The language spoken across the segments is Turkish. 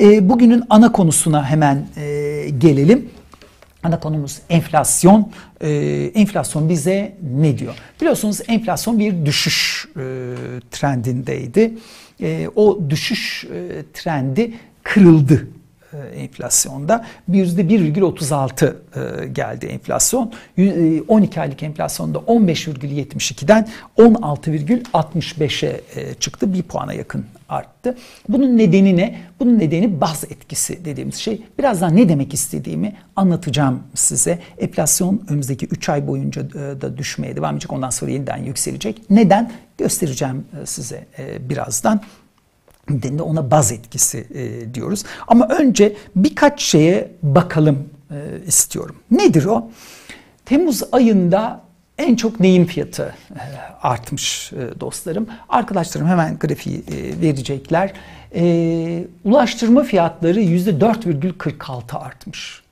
E, bugünün ana konusuna hemen e, gelelim. Ana konumuz enflasyon. Ee, enflasyon bize ne diyor? Biliyorsunuz enflasyon bir düşüş e, trendindeydi. E, o düşüş e, trendi kırıldı e, enflasyonda. %1,36 e, geldi enflasyon. 12 e, aylık enflasyonda 15,72'den 16,65'e çıktı. Bir puana yakın arttı. Bunun nedeni ne? Bunun nedeni baz etkisi dediğimiz şey. Birazdan ne demek istediğimi anlatacağım size. Enflasyon önümüzdeki 3 ay boyunca da düşmeye devam edecek. Ondan sonra yeniden yükselecek. Neden? Göstereceğim size birazdan de ona baz etkisi e, diyoruz. Ama önce birkaç şeye bakalım e, istiyorum. Nedir o? Temmuz ayında en çok neyin fiyatı e, artmış e, dostlarım? Arkadaşlarım hemen grafiği e, verecekler. Ulaştırma fiyatları %4,46 artmış.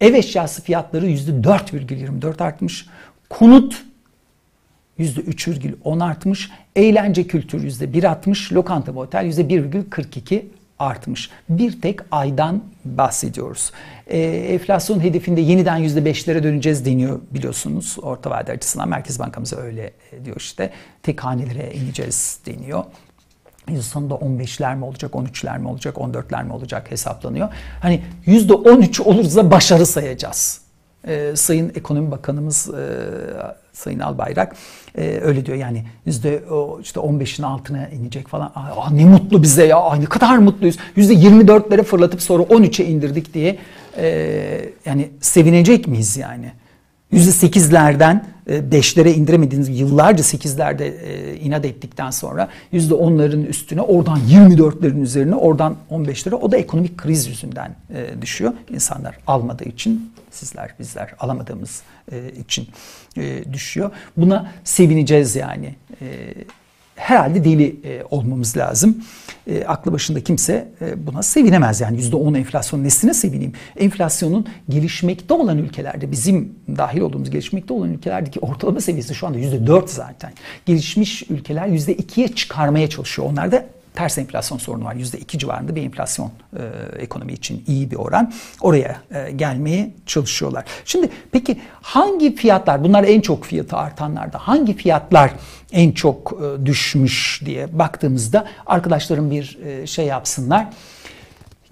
Ev eşyası fiyatları %4,24 artmış. Konut %3,10 artmış. Eğlence kültürü %1 artmış. Lokanta ve otel %1,42 artmış. Bir tek aydan bahsediyoruz. E, enflasyon hedefinde yeniden %5'lere döneceğiz deniyor biliyorsunuz. Orta vade açısından Merkez Bankamız öyle diyor işte. Tek hanelere ineceğiz deniyor. Yıl sonunda 15'ler mi olacak, 13'ler mi olacak, 14'ler mi olacak hesaplanıyor. Hani %13 olursa başarı sayacağız. Ee, Sayın Ekonomi Bakanımız e, Sayın Albayrak e, öyle diyor yani yüzde işte 15'in altına inecek falan. Aa, ne mutlu bize ya Ay, ne kadar mutluyuz. Yüzde 24'lere fırlatıp sonra 13'e indirdik diye e, yani sevinecek miyiz yani? Yüzde 8'lerden 5'lere e, indiremediğiniz yıllarca 8'lerde e, inat ettikten sonra yüzde 10'ların üstüne oradan 24'lerin üzerine oradan 15'lere o da ekonomik kriz yüzünden e, düşüyor. İnsanlar almadığı için sizler bizler alamadığımız için düşüyor. Buna sevineceğiz yani herhalde deli e, olmamız lazım. E, aklı başında kimse e, buna sevinemez yani yüzde on enflasyon nesine sevineyim? Enflasyonun gelişmekte olan ülkelerde bizim dahil olduğumuz gelişmekte olan ülkelerdeki ortalama seviyesi şu anda yüzde dört zaten. Gelişmiş ülkeler yüzde ikiye çıkarmaya çalışıyor. Onlar da ters enflasyon sorunu var. Yüzde iki civarında bir enflasyon e, ekonomi için iyi bir oran. Oraya e, gelmeye çalışıyorlar. Şimdi peki hangi fiyatlar, bunlar en çok fiyatı artanlarda, hangi fiyatlar en çok e, düşmüş diye baktığımızda arkadaşlarım bir e, şey yapsınlar.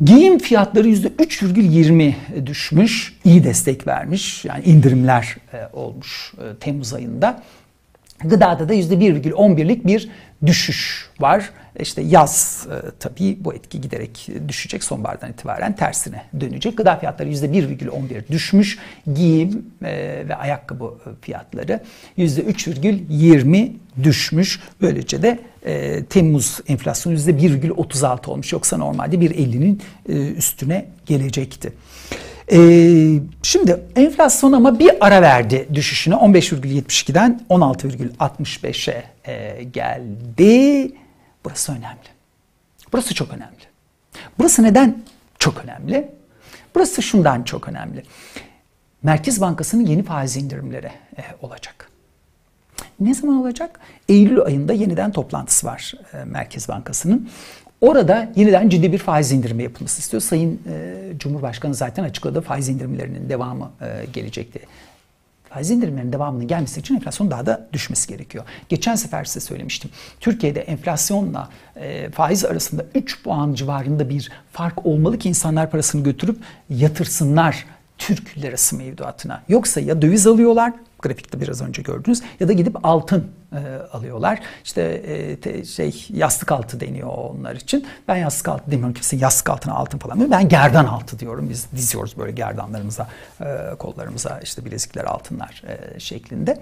Giyim fiyatları %3,20 düşmüş, iyi destek vermiş. Yani indirimler e, olmuş e, Temmuz ayında. Gıdada da %1,11'lik bir düşüş var. İşte yaz e, tabii bu etki giderek düşecek. Sonbahardan itibaren tersine dönecek. Gıda fiyatları %1,11 düşmüş. Giyim e, ve ayakkabı fiyatları %3,20 düşmüş. Böylece de e, Temmuz enflasyonu %1,36 olmuş. Yoksa normalde 1,50'nin e, üstüne gelecekti. Ee, şimdi enflasyon ama bir ara verdi düşüşüne 15,72'den 16,65'e e, geldi. Burası önemli. Burası çok önemli. Burası neden çok önemli? Burası şundan çok önemli. Merkez Bankası'nın yeni faiz indirimleri e, olacak. Ne zaman olacak? Eylül ayında yeniden toplantısı var e, Merkez Bankası'nın. Orada yeniden ciddi bir faiz indirimi yapılması istiyor. Sayın e, Cumhurbaşkanı zaten açıkladı faiz indirimlerinin devamı e, gelecekti. Faiz indirimlerinin devamının gelmesi için enflasyon daha da düşmesi gerekiyor. Geçen sefer size söylemiştim. Türkiye'de enflasyonla e, faiz arasında 3 puan civarında bir fark olmalı ki insanlar parasını götürüp yatırsınlar Türk lirası mevduatına. Yoksa ya döviz alıyorlar grafikte biraz önce gördünüz ya da gidip altın e, alıyorlar. İşte e, te, şey yastık altı deniyor onlar için. Ben yastık altı demiyorum kimse yastık altına altın falan diyor. Ben gerdan altı diyorum. Biz diziyoruz böyle gerdanlarımıza, e, kollarımıza işte bilezikler altınlar e, şeklinde.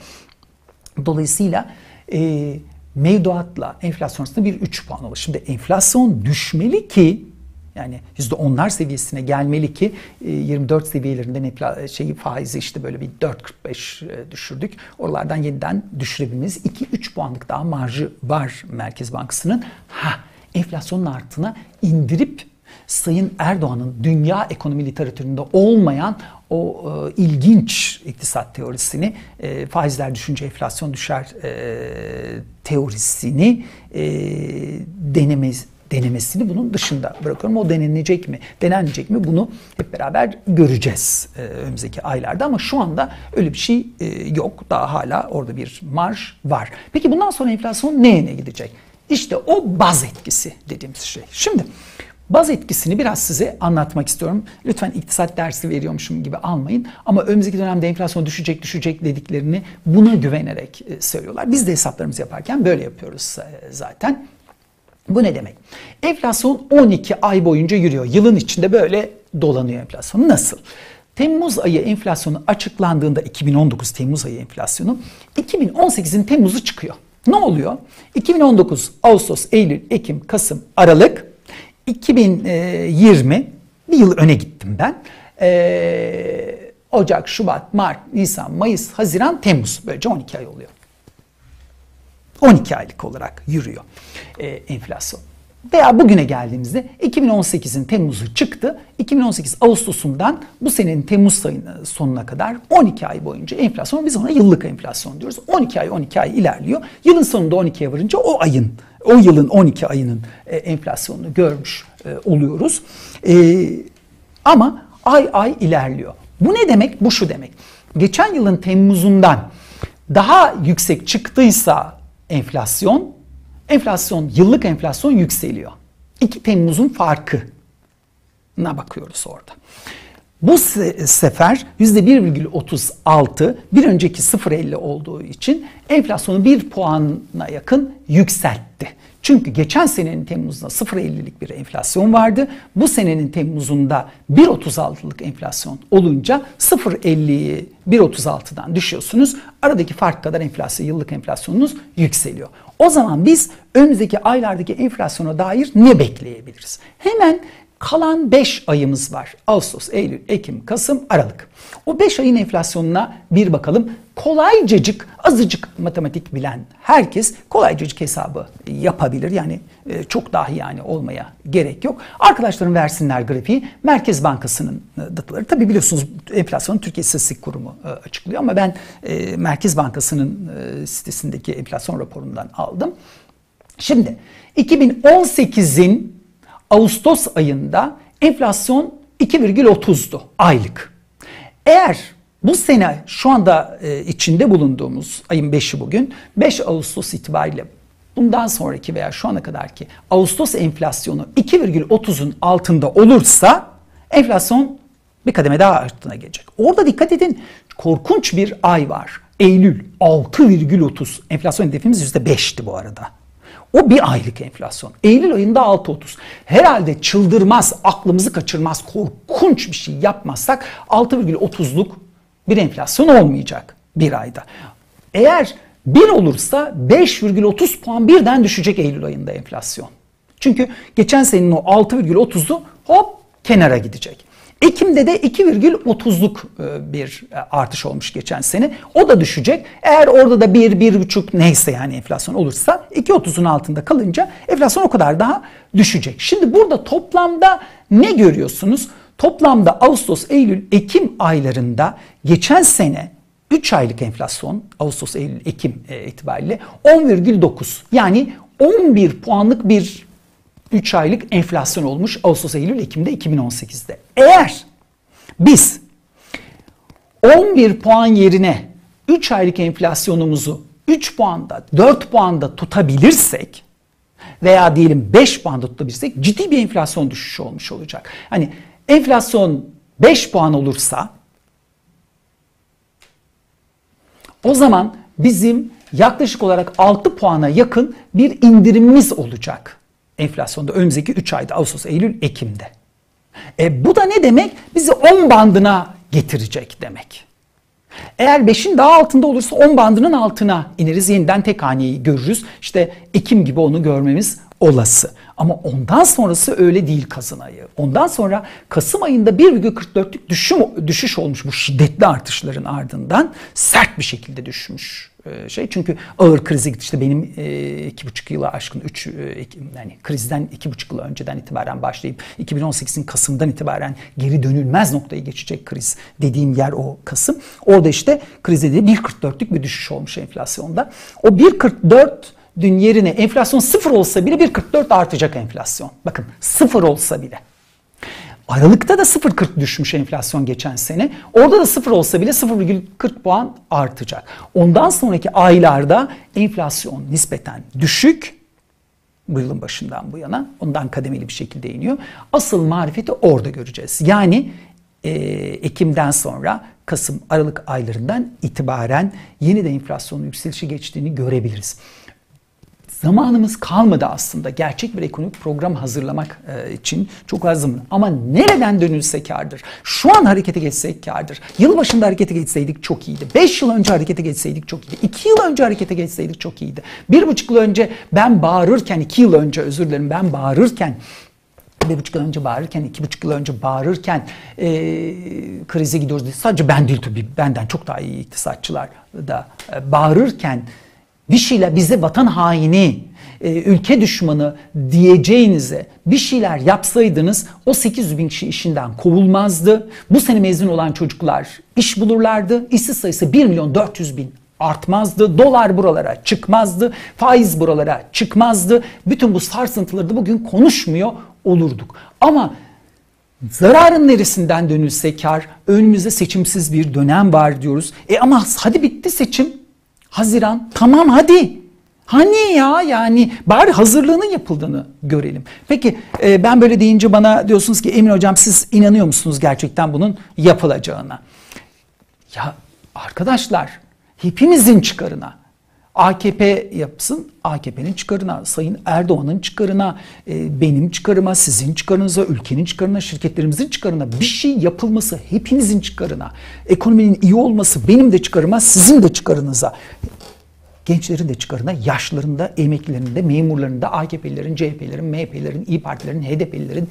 Dolayısıyla e, mevduatla enflasyon bir 3 puan olur. Şimdi enflasyon düşmeli ki yani yüzde onlar seviyesine gelmeli ki 24 e, seviyelerinden şeyi faizi işte böyle bir 4.45 e, düşürdük. Oralardan yeniden düşürebilmemiz 2-3 puanlık daha marjı var Merkez Bankası'nın. Ha enflasyonun artına indirip Sayın Erdoğan'ın dünya ekonomi literatüründe olmayan o e, ilginç iktisat teorisini e, faizler düşünce enflasyon düşer e, teorisini e, denemez denemesini bunun dışında bırakıyorum. O denenecek mi, denenecek mi bunu hep beraber göreceğiz e, önümüzdeki aylarda ama şu anda öyle bir şey e, yok. Daha hala orada bir marj var. Peki bundan sonra enflasyon neye ne gidecek? İşte o baz etkisi dediğimiz şey. Şimdi Baz etkisini biraz size anlatmak istiyorum. Lütfen iktisat dersi veriyormuşum gibi almayın. Ama önümüzdeki dönemde enflasyon düşecek düşecek dediklerini buna güvenerek e, söylüyorlar. Biz de hesaplarımızı yaparken böyle yapıyoruz e, zaten. Bu ne demek? Enflasyon 12 ay boyunca yürüyor. Yılın içinde böyle dolanıyor enflasyon. Nasıl? Temmuz ayı enflasyonu açıklandığında 2019 Temmuz ayı enflasyonu 2018'in Temmuz'u çıkıyor. Ne oluyor? 2019 Ağustos, Eylül, Ekim, Kasım, Aralık 2020 bir yıl öne gittim ben. Ee, Ocak, Şubat, Mart, Nisan, Mayıs, Haziran, Temmuz. Böylece 12 ay oluyor. 12 aylık olarak yürüyor e, enflasyon. Veya bugüne geldiğimizde 2018'in Temmuz'u çıktı. 2018 Ağustos'undan bu senenin Temmuz ayının sonuna kadar 12 ay boyunca enflasyon biz ona yıllık enflasyon diyoruz. 12 ay 12 ay ilerliyor. Yılın sonunda 12'ye varınca o ayın o yılın 12 ayının e, enflasyonunu görmüş e, oluyoruz. E, ama ay ay ilerliyor. Bu ne demek? Bu şu demek. Geçen yılın Temmuz'undan daha yüksek çıktıysa enflasyon, enflasyon, yıllık enflasyon yükseliyor. 2 Temmuz'un farkına bakıyoruz orada. Bu sefer %1,36 bir önceki 0,50 olduğu için enflasyonu 1 puana yakın yükseltti. Çünkü geçen senenin Temmuz'da 0.50'lik bir enflasyon vardı. Bu senenin Temmuz'unda 1.36'lık enflasyon olunca 0.50'yi 1.36'dan düşüyorsunuz. Aradaki fark kadar enflasyon, yıllık enflasyonunuz yükseliyor. O zaman biz önümüzdeki aylardaki enflasyona dair ne bekleyebiliriz? Hemen Kalan 5 ayımız var. Ağustos, Eylül, Ekim, Kasım, Aralık. O 5 ayın enflasyonuna bir bakalım. Kolaycacık, azıcık matematik bilen herkes kolaycacık hesabı yapabilir. Yani e, çok dahi yani olmaya gerek yok. Arkadaşlarım versinler grafiği. Merkez Bankası'nın e, dataları. Tabi biliyorsunuz enflasyonu Türkiye İstatistik Kurumu e, açıklıyor ama ben Merkez Bankası'nın sitesindeki enflasyon raporundan aldım. Şimdi 2018'in Ağustos ayında enflasyon 2,30'du aylık. Eğer bu sene şu anda e, içinde bulunduğumuz ayın 5'i bugün 5 Ağustos itibariyle bundan sonraki veya şu ana kadarki Ağustos enflasyonu 2,30'un altında olursa enflasyon bir kademe daha arttığına gelecek. Orada dikkat edin korkunç bir ay var. Eylül 6,30 enflasyon hedefimiz %5'ti bu arada. O bir aylık enflasyon. Eylül ayında 6.30. Herhalde çıldırmaz, aklımızı kaçırmaz, korkunç bir şey yapmazsak 6,30'luk bir enflasyon olmayacak bir ayda. Eğer 1 olursa 5,30 puan birden düşecek Eylül ayında enflasyon. Çünkü geçen senenin o 6,30'u hop kenara gidecek. Ekim'de de 2,30'luk e, bir e, artış olmuş geçen sene. O da düşecek. Eğer orada da 1, 1,5 neyse yani enflasyon olursa 2,30'un altında kalınca enflasyon o kadar daha düşecek. Şimdi burada toplamda ne görüyorsunuz? Toplamda Ağustos, Eylül, Ekim aylarında geçen sene 3 aylık enflasyon Ağustos, Eylül, Ekim e, itibariyle 10,9 yani 11 puanlık bir 3 aylık enflasyon olmuş Ağustos, Eylül, Ekim'de 2018'de. Eğer biz 11 puan yerine 3 aylık enflasyonumuzu 3 puanda 4 puanda tutabilirsek veya diyelim 5 puanda tutabilirsek ciddi bir enflasyon düşüşü olmuş olacak. Hani enflasyon 5 puan olursa o zaman bizim yaklaşık olarak 6 puana yakın bir indirimimiz olacak enflasyonda önümüzdeki 3 ayda Ağustos, Eylül, Ekim'de. E, bu da ne demek? Bizi 10 bandına getirecek demek. Eğer 5'in daha altında olursa 10 bandının altına ineriz. Yeniden tek haneyi görürüz. İşte Ekim gibi onu görmemiz olası. Ama ondan sonrası öyle değil Kasım ayı. Ondan sonra Kasım ayında 1,44'lük düşüm, düşüş olmuş bu şiddetli artışların ardından sert bir şekilde düşmüş şey. Çünkü ağır krize gitti. İşte benim e, iki buçuk yıla aşkın üç e, yani krizden iki buçuk yıl önceden itibaren başlayıp 2018'in Kasım'dan itibaren geri dönülmez noktaya geçecek kriz dediğim yer o Kasım. Orada işte krize de 1.44'lük bir düşüş olmuş enflasyonda. O 1.44 Dün yerine enflasyon sıfır olsa bile 1.44 artacak enflasyon. Bakın sıfır olsa bile. Aralıkta da 0.40 düşmüş enflasyon geçen sene. Orada da 0 olsa bile 0,40 puan artacak. Ondan sonraki aylarda enflasyon nispeten düşük. Bu yılın başından bu yana. Ondan kademeli bir şekilde iniyor. Asıl marifeti orada göreceğiz. Yani e, Ekim'den sonra Kasım, Aralık aylarından itibaren yeniden enflasyonun yükselişi geçtiğini görebiliriz zamanımız kalmadı aslında gerçek bir ekonomik program hazırlamak e, için çok azım. Ama nereden dönülse kardır. Şu an harekete geçsek kardır. Yılbaşında harekete geçseydik çok iyiydi. 5 yıl önce harekete geçseydik çok iyiydi. 2 yıl önce harekete geçseydik çok iyiydi. 1,5 yıl önce ben bağırırken, 2 yıl önce özür dilerim ben bağırırken bir buçuk yıl önce bağırırken, iki buçuk yıl önce bağırırken e, krize gidiyoruz. Sadece ben değil tabii, benden çok daha iyi iktisatçılar da e, bağırırken bir şeyler bize vatan haini, e, ülke düşmanı diyeceğinize bir şeyler yapsaydınız o 800 bin kişi işinden kovulmazdı. Bu sene mezun olan çocuklar iş bulurlardı. İşsiz sayısı 1 milyon 400 bin artmazdı. Dolar buralara çıkmazdı. Faiz buralara çıkmazdı. Bütün bu sarsıntıları da bugün konuşmuyor olurduk. Ama zararın neresinden dönülse kar, önümüzde seçimsiz bir dönem var diyoruz. E ama hadi bitti seçim. Haziran tamam hadi. Hani ya yani bari hazırlığının yapıldığını görelim. Peki e, ben böyle deyince bana diyorsunuz ki Emin Hocam siz inanıyor musunuz gerçekten bunun yapılacağına? Ya arkadaşlar hepimizin çıkarına AKP yapsın, AKP'nin çıkarına, Sayın Erdoğan'ın çıkarına, e, benim çıkarıma, sizin çıkarınıza, ülkenin çıkarına, şirketlerimizin çıkarına bir şey yapılması hepinizin çıkarına. Ekonominin iyi olması benim de çıkarıma, sizin de çıkarınıza. Gençlerin de çıkarına, yaşlıların da, emeklilerin de, memurların da, AKP'lilerin, CHP'lerin, MHP'lerin, İyi Partilerin, HDP'lilerin,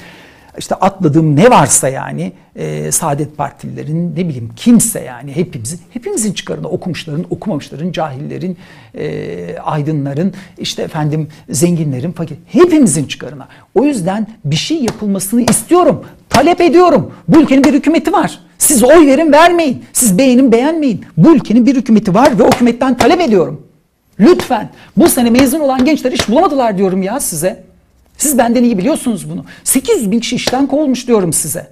işte atladığım ne varsa yani e, Saadet Partililerin ne bileyim kimse yani hepimizin hepimizin çıkarına okumuşların, okumamışların, cahillerin, e, aydınların, işte efendim zenginlerin, fakir hepimizin çıkarına. O yüzden bir şey yapılmasını istiyorum, talep ediyorum. Bu ülkenin bir hükümeti var. Siz oy verin vermeyin. Siz beğenin beğenmeyin. Bu ülkenin bir hükümeti var ve o hükümetten talep ediyorum. Lütfen bu sene mezun olan gençler iş bulamadılar diyorum ya size. Siz benden iyi biliyorsunuz bunu. 800 bin kişi işten kovulmuş diyorum size.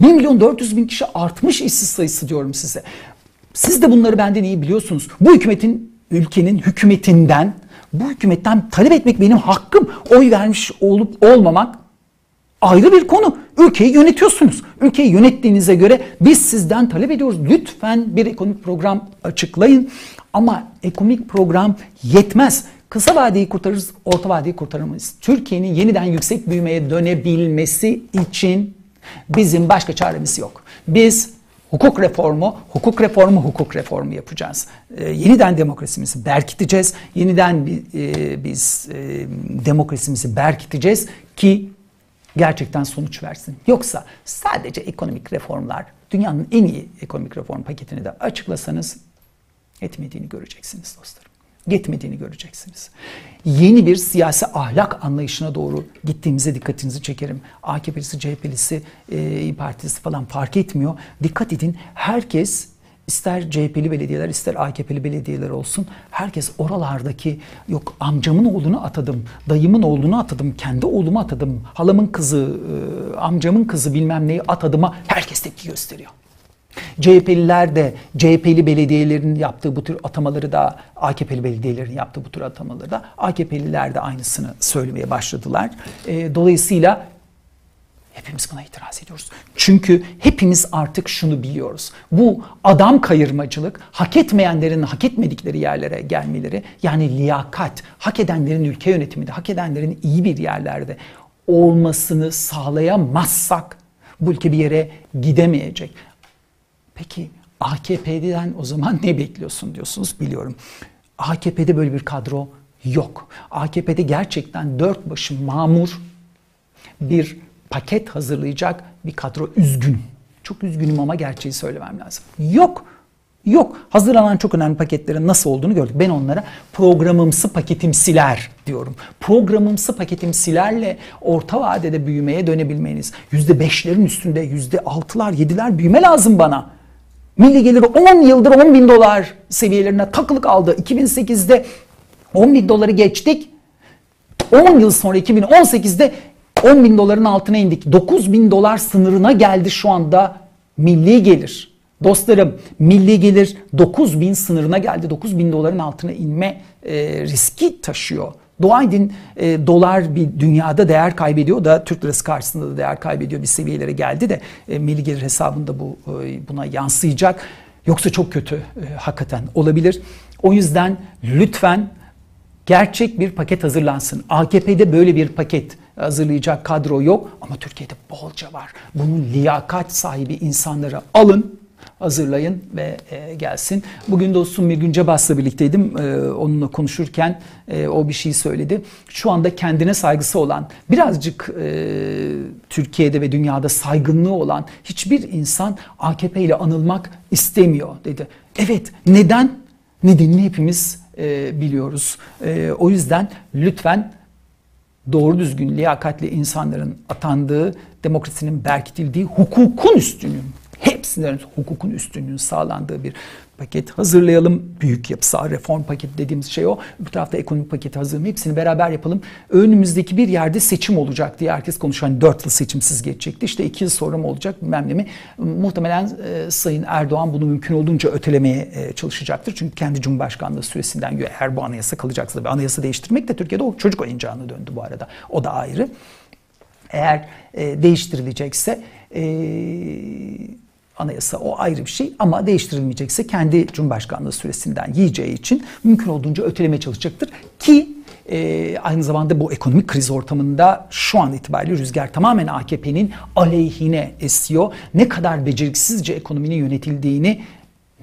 1 milyon 400 bin kişi artmış işsiz sayısı diyorum size. Siz de bunları benden iyi biliyorsunuz. Bu hükümetin, ülkenin hükümetinden, bu hükümetten talep etmek benim hakkım. Oy vermiş olup olmamak ayrı bir konu. Ülkeyi yönetiyorsunuz. Ülkeyi yönettiğinize göre biz sizden talep ediyoruz. Lütfen bir ekonomik program açıklayın. Ama ekonomik program yetmez. Kısa vadeyi kurtarırız, orta vadeyi kurtaramayız. Türkiye'nin yeniden yüksek büyümeye dönebilmesi için bizim başka çaremiz yok. Biz hukuk reformu, hukuk reformu, hukuk reformu yapacağız. E, yeniden demokrasimizi berkiteceğiz. Yeniden e, biz e, demokrasimizi berkiteceğiz ki gerçekten sonuç versin. Yoksa sadece ekonomik reformlar, dünyanın en iyi ekonomik reform paketini de açıklasanız etmediğini göreceksiniz dostlarım yetmediğini göreceksiniz. Yeni bir siyasi ahlak anlayışına doğru gittiğimize dikkatinizi çekerim. AKP'lisi, CHP'lisi, e, İYİ Partisi falan fark etmiyor. Dikkat edin herkes ister CHP'li belediyeler ister AKP'li belediyeler olsun herkes oralardaki yok amcamın oğlunu atadım, dayımın oğlunu atadım, kendi oğlumu atadım, halamın kızı, e, amcamın kızı bilmem neyi atadıma herkes tepki gösteriyor. CHP'liler de CHP'li belediyelerin yaptığı bu tür atamaları da AKP'li belediyelerin yaptığı bu tür atamaları da AKP'liler de aynısını söylemeye başladılar. E, dolayısıyla hepimiz buna itiraz ediyoruz. Çünkü hepimiz artık şunu biliyoruz. Bu adam kayırmacılık, hak etmeyenlerin hak etmedikleri yerlere gelmeleri, yani liyakat, hak edenlerin ülke yönetiminde, hak edenlerin iyi bir yerlerde olmasını sağlayamazsak bu ülke bir yere gidemeyecek. Peki AKP'den o zaman ne bekliyorsun diyorsunuz biliyorum. AKP'de böyle bir kadro yok. AKP'de gerçekten dört başı mamur bir paket hazırlayacak bir kadro üzgün. Çok üzgünüm ama gerçeği söylemem lazım. Yok. Yok. Hazırlanan çok önemli paketlerin nasıl olduğunu gördük. Ben onlara programımsı paketimsiler diyorum. Programımsı paketimsilerle orta vadede büyümeye dönebilmeniz. Yüzde beşlerin üstünde yüzde altılar, yediler büyüme lazım bana. Milli gelir 10 yıldır 10 bin dolar seviyelerine takılı kaldı. 2008'de 10 bin doları geçtik. 10 yıl sonra 2018'de 10 bin doların altına indik. 9 bin dolar sınırına geldi şu anda milli gelir. Dostlarım milli gelir 9 bin sınırına geldi. 9 bin doların altına inme e, riski taşıyor. Dua e, dolar bir dünyada değer kaybediyor da Türk lirası karşısında da değer kaybediyor bir seviyelere geldi de e, milli gelir hesabında bu e, buna yansıyacak. Yoksa çok kötü e, hakikaten olabilir. O yüzden lütfen gerçek bir paket hazırlansın. AKP'de böyle bir paket hazırlayacak kadro yok ama Türkiye'de bolca var. Bunun liyakat sahibi insanları alın hazırlayın ve e, gelsin. Bugün dostum bir Günce Bas'la birlikteydim. E, onunla konuşurken e, o bir şey söyledi. Şu anda kendine saygısı olan, birazcık e, Türkiye'de ve dünyada saygınlığı olan hiçbir insan AKP ile anılmak istemiyor dedi. Evet, neden? Nedenini hepimiz e, biliyoruz. E, o yüzden lütfen doğru düzgün liyakatli insanların atandığı, demokrasinin berkitildiği hukukun üstünlüğü hepsinden hukukun üstünlüğünün sağlandığı bir paket hazırlayalım. Büyük yapısal reform paketi dediğimiz şey o. Bu tarafta ekonomik paketi hazırlayalım. Hepsini beraber yapalım. Önümüzdeki bir yerde seçim olacak diye herkes konuşuyor. Hani 4 yıl seçimsiz geçecekti. İşte 2 yıl sonra mı olacak bilmem ne mi. Muhtemelen e, Sayın Erdoğan bunu mümkün olduğunca ötelemeye e, çalışacaktır. Çünkü kendi Cumhurbaşkanlığı süresinden eğer bu anayasa kalacaksa ve anayasa değiştirmek de Türkiye'de o çocuk oyuncağına döndü bu arada. O da ayrı. Eğer e, değiştirilecekse e, anayasa o ayrı bir şey ama değiştirilmeyecekse kendi Cumhurbaşkanlığı süresinden yiyeceği için mümkün olduğunca ötelemeye çalışacaktır ki e, aynı zamanda bu ekonomik kriz ortamında şu an itibariyle rüzgar tamamen AKP'nin aleyhine esiyor. Ne kadar beceriksizce ekonominin yönetildiğini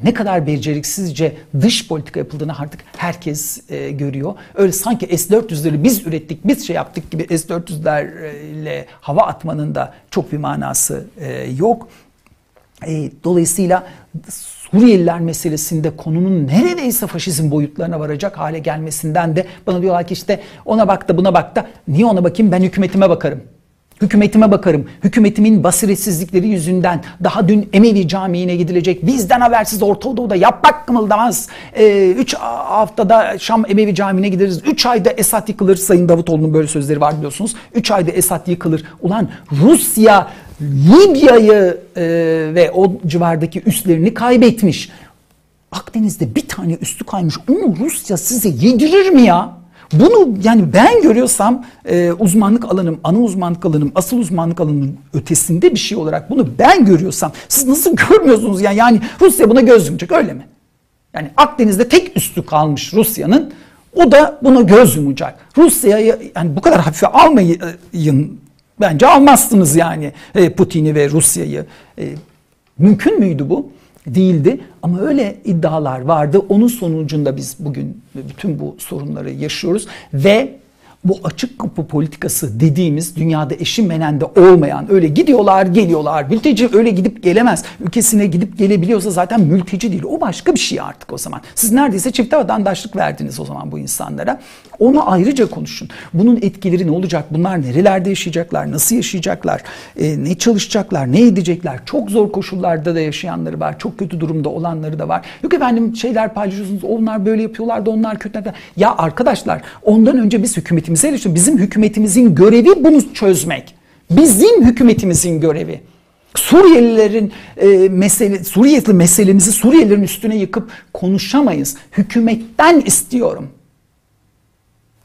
ne kadar beceriksizce dış politika yapıldığını artık herkes e, görüyor. Öyle sanki S-400'leri biz ürettik, biz şey yaptık gibi S-400'lerle hava atmanın da çok bir manası e, yok. E, dolayısıyla Suriyeliler meselesinde konunun neredeyse faşizm boyutlarına varacak hale gelmesinden de bana diyorlar ki işte ona bak da buna bak da niye ona bakayım ben hükümetime bakarım. Hükümetime bakarım. Hükümetimin basiretsizlikleri yüzünden daha dün Emevi Camii'ne gidilecek. Bizden habersiz Orta Doğu'da yapmak kımıldamaz. Ee, üç haftada Şam Emevi Camii'ne gideriz. Üç ayda Esad yıkılır. Sayın Davutoğlu'nun böyle sözleri var biliyorsunuz. Üç ayda Esad yıkılır. Ulan Rusya Libya'yı e, ve o civardaki üslerini kaybetmiş. Akdeniz'de bir tane üstü kaymış. Onu Rusya size yedirir mi ya? Bunu yani ben görüyorsam e, uzmanlık alanım, ana uzmanlık alanım, asıl uzmanlık alanının ötesinde bir şey olarak bunu ben görüyorsam siz nasıl görmüyorsunuz yani? Yani Rusya buna göz yumacak öyle mi? Yani Akdeniz'de tek üstü kalmış Rusya'nın o da buna göz yumacak. Rusya'yı yani bu kadar hafife almayın bence almazsınız yani e, Putin'i ve Rusya'yı. E, mümkün müydü bu? değildi ama öyle iddialar vardı. Onun sonucunda biz bugün bütün bu sorunları yaşıyoruz ve bu açık kapı politikası dediğimiz dünyada eşi menende olmayan öyle gidiyorlar geliyorlar. Mülteci öyle gidip gelemez. Ülkesine gidip gelebiliyorsa zaten mülteci değil. O başka bir şey artık o zaman. Siz neredeyse çifte vatandaşlık verdiniz o zaman bu insanlara. Onu ayrıca konuşun. Bunun etkileri ne olacak? Bunlar nerelerde yaşayacaklar? Nasıl yaşayacaklar? E, ne çalışacaklar? Ne edecekler? Çok zor koşullarda da yaşayanları var. Çok kötü durumda olanları da var. Yok efendim şeyler paylaşıyorsunuz. Onlar böyle yapıyorlar da onlar kötü. Ya arkadaşlar ondan önce biz hükümetin hükümetimize eleştiriyor. Bizim hükümetimizin görevi bunu çözmek. Bizim hükümetimizin görevi. Suriyelilerin e, mesele, Suriyeli meselemizi Suriyelilerin üstüne yıkıp konuşamayız. Hükümetten istiyorum.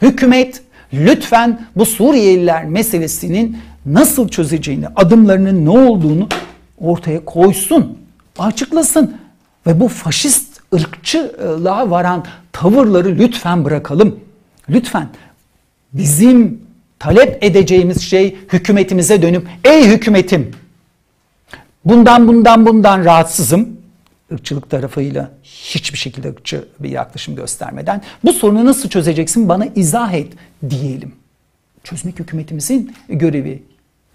Hükümet lütfen bu Suriyeliler meselesinin nasıl çözeceğini, adımlarının ne olduğunu ortaya koysun, açıklasın. Ve bu faşist ırkçılığa varan tavırları lütfen bırakalım. Lütfen Bizim talep edeceğimiz şey hükümetimize dönüp ey hükümetim bundan bundan bundan rahatsızım. ırkçılık tarafıyla hiçbir şekilde ırkçı bir yaklaşım göstermeden bu sorunu nasıl çözeceksin bana izah et diyelim. Çözmek hükümetimizin görevi.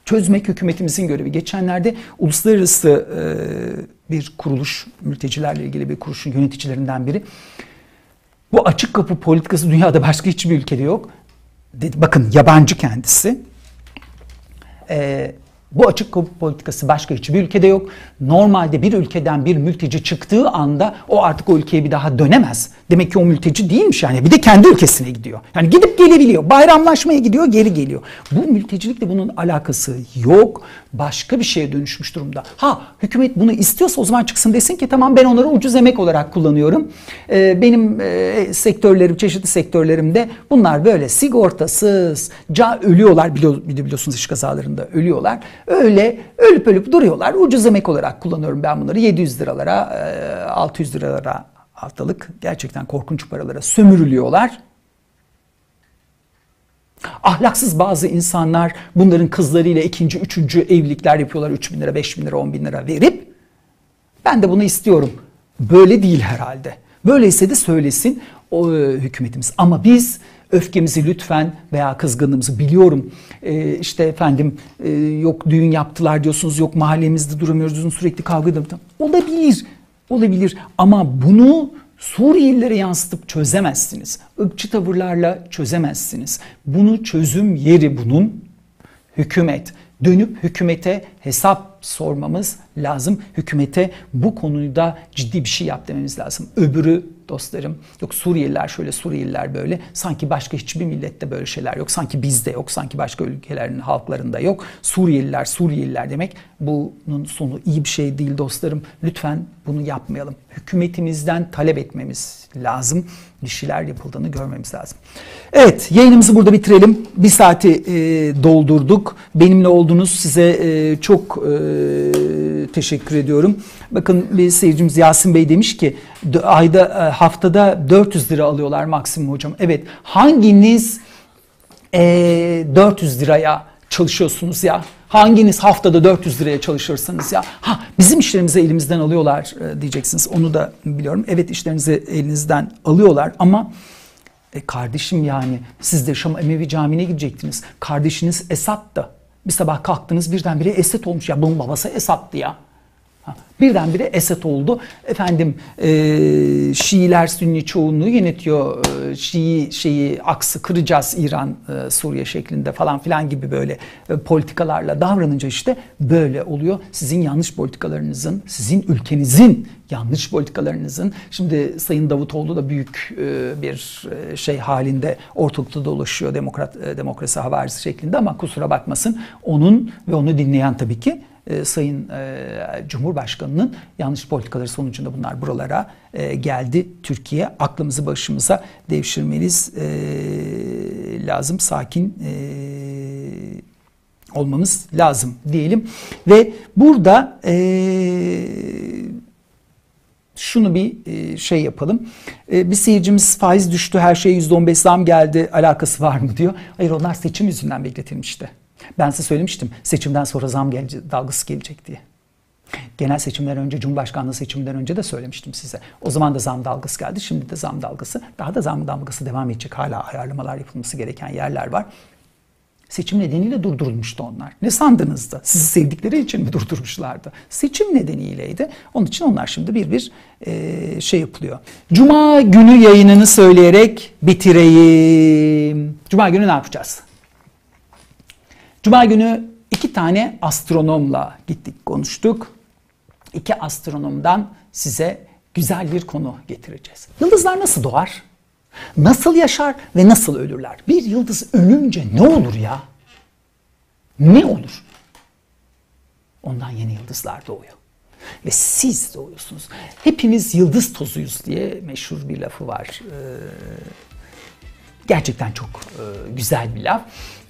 Çözmek hükümetimizin görevi. Geçenlerde uluslararası e, bir kuruluş, mültecilerle ilgili bir kuruluşun yöneticilerinden biri. Bu açık kapı politikası dünyada başka hiçbir ülkede yok. Dedi, bakın yabancı kendisi. Ee, Bu açık kapı politikası başka hiçbir ülkede yok. Normalde bir ülkeden bir mülteci çıktığı anda o artık o ülkeye bir daha dönemez. Demek ki o mülteci değilmiş yani. Bir de kendi ülkesine gidiyor. Yani gidip gelebiliyor. Bayramlaşmaya gidiyor, geri geliyor. Bu mültecilikle bunun alakası yok. Başka bir şeye dönüşmüş durumda. Ha hükümet bunu istiyorsa o zaman çıksın desin ki tamam ben onları ucuz emek olarak kullanıyorum. Ee, benim e, sektörlerim, çeşitli sektörlerimde bunlar böyle sigortasız, ca ölüyorlar biliyor, biliyorsunuz iş kazalarında ölüyorlar. Öyle ölüp ölüp duruyorlar. Ucuz emek olarak kullanıyorum ben bunları 700 liralara, 600 liralara haftalık gerçekten korkunç paralara sömürülüyorlar. Ahlaksız bazı insanlar bunların kızlarıyla ikinci, üçüncü evlilikler yapıyorlar. 3 bin lira, 5 bin lira, 10 bin lira verip ben de bunu istiyorum. Böyle değil herhalde. Böyleyse de söylesin o e, hükümetimiz. Ama biz öfkemizi lütfen veya kızgınlığımızı biliyorum. E, işte efendim e, yok düğün yaptılar diyorsunuz, yok mahallemizde duramıyoruz, sürekli kavga ediyoruz. Olabilir, olabilir ama bunu Suriyelilere yansıtıp çözemezsiniz. Irkçı tavırlarla çözemezsiniz. Bunu çözüm yeri bunun hükümet. Dönüp hükümete hesap sormamız lazım. Hükümete bu konuda ciddi bir şey yap dememiz lazım. Öbürü dostlarım yok Suriyeliler şöyle Suriyeliler böyle. Sanki başka hiçbir millette böyle şeyler yok. Sanki bizde yok. Sanki başka ülkelerin halklarında yok. Suriyeliler Suriyeliler demek bunun sonu iyi bir şey değil dostlarım. Lütfen bunu yapmayalım. Hükümetimizden talep etmemiz lazım. Bir şeyler yapıldığını görmemiz lazım. Evet yayınımızı burada bitirelim. Bir saati e, doldurduk. Benimle oldunuz. Size e, çok e, teşekkür ediyorum. Bakın bir seyircimiz Yasin Bey demiş ki ayda e, haftada 400 lira alıyorlar maksimum hocam. Evet hanginiz e, 400 liraya çalışıyorsunuz ya? Hanginiz haftada 400 liraya çalışırsınız ya? Ha bizim işlerimizi elimizden alıyorlar e, diyeceksiniz. Onu da biliyorum. Evet işlerinizi elinizden alıyorlar ama e, kardeşim yani siz de Şam Emevi Camii'ne gidecektiniz. Kardeşiniz Esat da bir sabah kalktınız birdenbire Esed olmuş. Ya bunun babası Esad'tı ya. Birdenbire Esed oldu. Efendim e, Şiiler Sünni çoğunluğu yönetiyor. E, Şii şeyi aksı kıracağız İran e, Suriye şeklinde falan filan gibi böyle e, politikalarla davranınca işte böyle oluyor. Sizin yanlış politikalarınızın, sizin ülkenizin yanlış politikalarınızın şimdi Sayın Davutoğlu da büyük e, bir e, şey halinde ortalıkta dolaşıyor demokrat e, demokrasi havarisi şeklinde ama kusura bakmasın onun ve onu dinleyen tabii ki e, Sayın e, Cumhurbaşkanı'nın yanlış politikaları sonucunda bunlar buralara e, geldi. Türkiye aklımızı başımıza devşirmeliyiz e, lazım. Sakin e, olmamız lazım diyelim. Ve burada e, şunu bir e, şey yapalım. E, bir seyircimiz faiz düştü, her şeye %15 zam geldi, alakası var mı diyor. Hayır onlar seçim yüzünden bekletilmişti. Ben size söylemiştim seçimden sonra zam gelecek, dalgası gelecek diye. Genel seçimden önce, Cumhurbaşkanlığı seçiminden önce de söylemiştim size. O zaman da zam dalgası geldi, şimdi de zam dalgası. Daha da zam dalgası devam edecek. Hala ayarlamalar yapılması gereken yerler var. Seçim nedeniyle durdurulmuştu onlar. Ne sandınız da? Sizi sevdikleri için mi durdurmuşlardı? Seçim nedeniyleydi. Onun için onlar şimdi bir bir e, şey yapılıyor. Cuma günü yayınını söyleyerek bitireyim. Cuma günü ne yapacağız? Cuma günü iki tane astronomla gittik konuştuk. İki astronomdan size güzel bir konu getireceğiz. Yıldızlar nasıl doğar? Nasıl yaşar ve nasıl ölürler? Bir yıldız ölünce ne olur ya? Ne olur? Ondan yeni yıldızlar doğuyor. Ve siz doğuyorsunuz. Hepimiz yıldız tozuyuz diye meşhur bir lafı var. Ee, gerçekten çok e, güzel bir laf.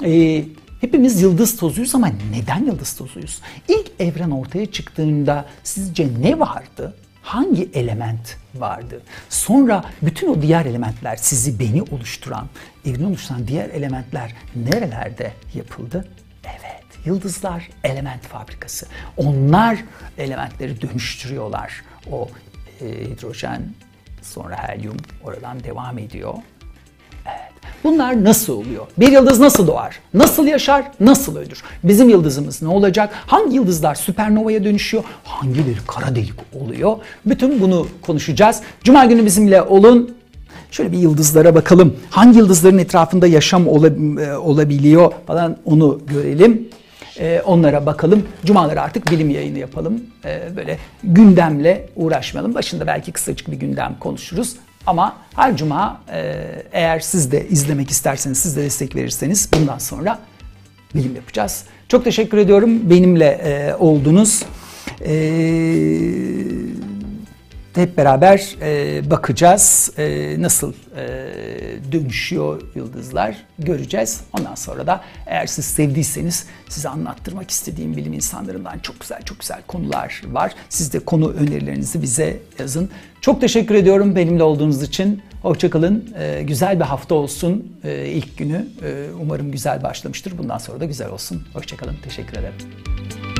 Ee, Hepimiz yıldız tozuyuz ama neden yıldız tozuyuz? İlk evren ortaya çıktığında sizce ne vardı? Hangi element vardı? Sonra bütün o diğer elementler, sizi beni oluşturan, evreni oluşturan diğer elementler nerelerde yapıldı? Evet, yıldızlar element fabrikası. Onlar elementleri dönüştürüyorlar. O e, hidrojen, sonra helyum oradan devam ediyor. Bunlar nasıl oluyor? Bir yıldız nasıl doğar? Nasıl yaşar? Nasıl ölür? Bizim yıldızımız ne olacak? Hangi yıldızlar süpernovaya dönüşüyor? Hangileri kara delik oluyor? Bütün bunu konuşacağız. Cuma günü bizimle olun. Şöyle bir yıldızlara bakalım. Hangi yıldızların etrafında yaşam e, olabiliyor falan onu görelim. E, onlara bakalım. Cumaları artık bilim yayını yapalım. E, böyle gündemle uğraşmayalım. Başında belki kısacık bir gündem konuşuruz. Ama her cuma e, eğer siz de izlemek isterseniz, siz de destek verirseniz bundan sonra bilim yapacağız. Çok teşekkür ediyorum. Benimle e, oldunuz. Eee hep beraber e, bakacağız e, nasıl e, dönüşüyor yıldızlar göreceğiz. Ondan sonra da eğer siz sevdiyseniz size anlattırmak istediğim bilim insanlarından çok güzel çok güzel konular var. Siz de konu önerilerinizi bize yazın. Çok teşekkür ediyorum benimle olduğunuz için. Hoşçakalın. E, güzel bir hafta olsun e, ilk günü. E, umarım güzel başlamıştır. Bundan sonra da güzel olsun. Hoşçakalın. Teşekkür ederim.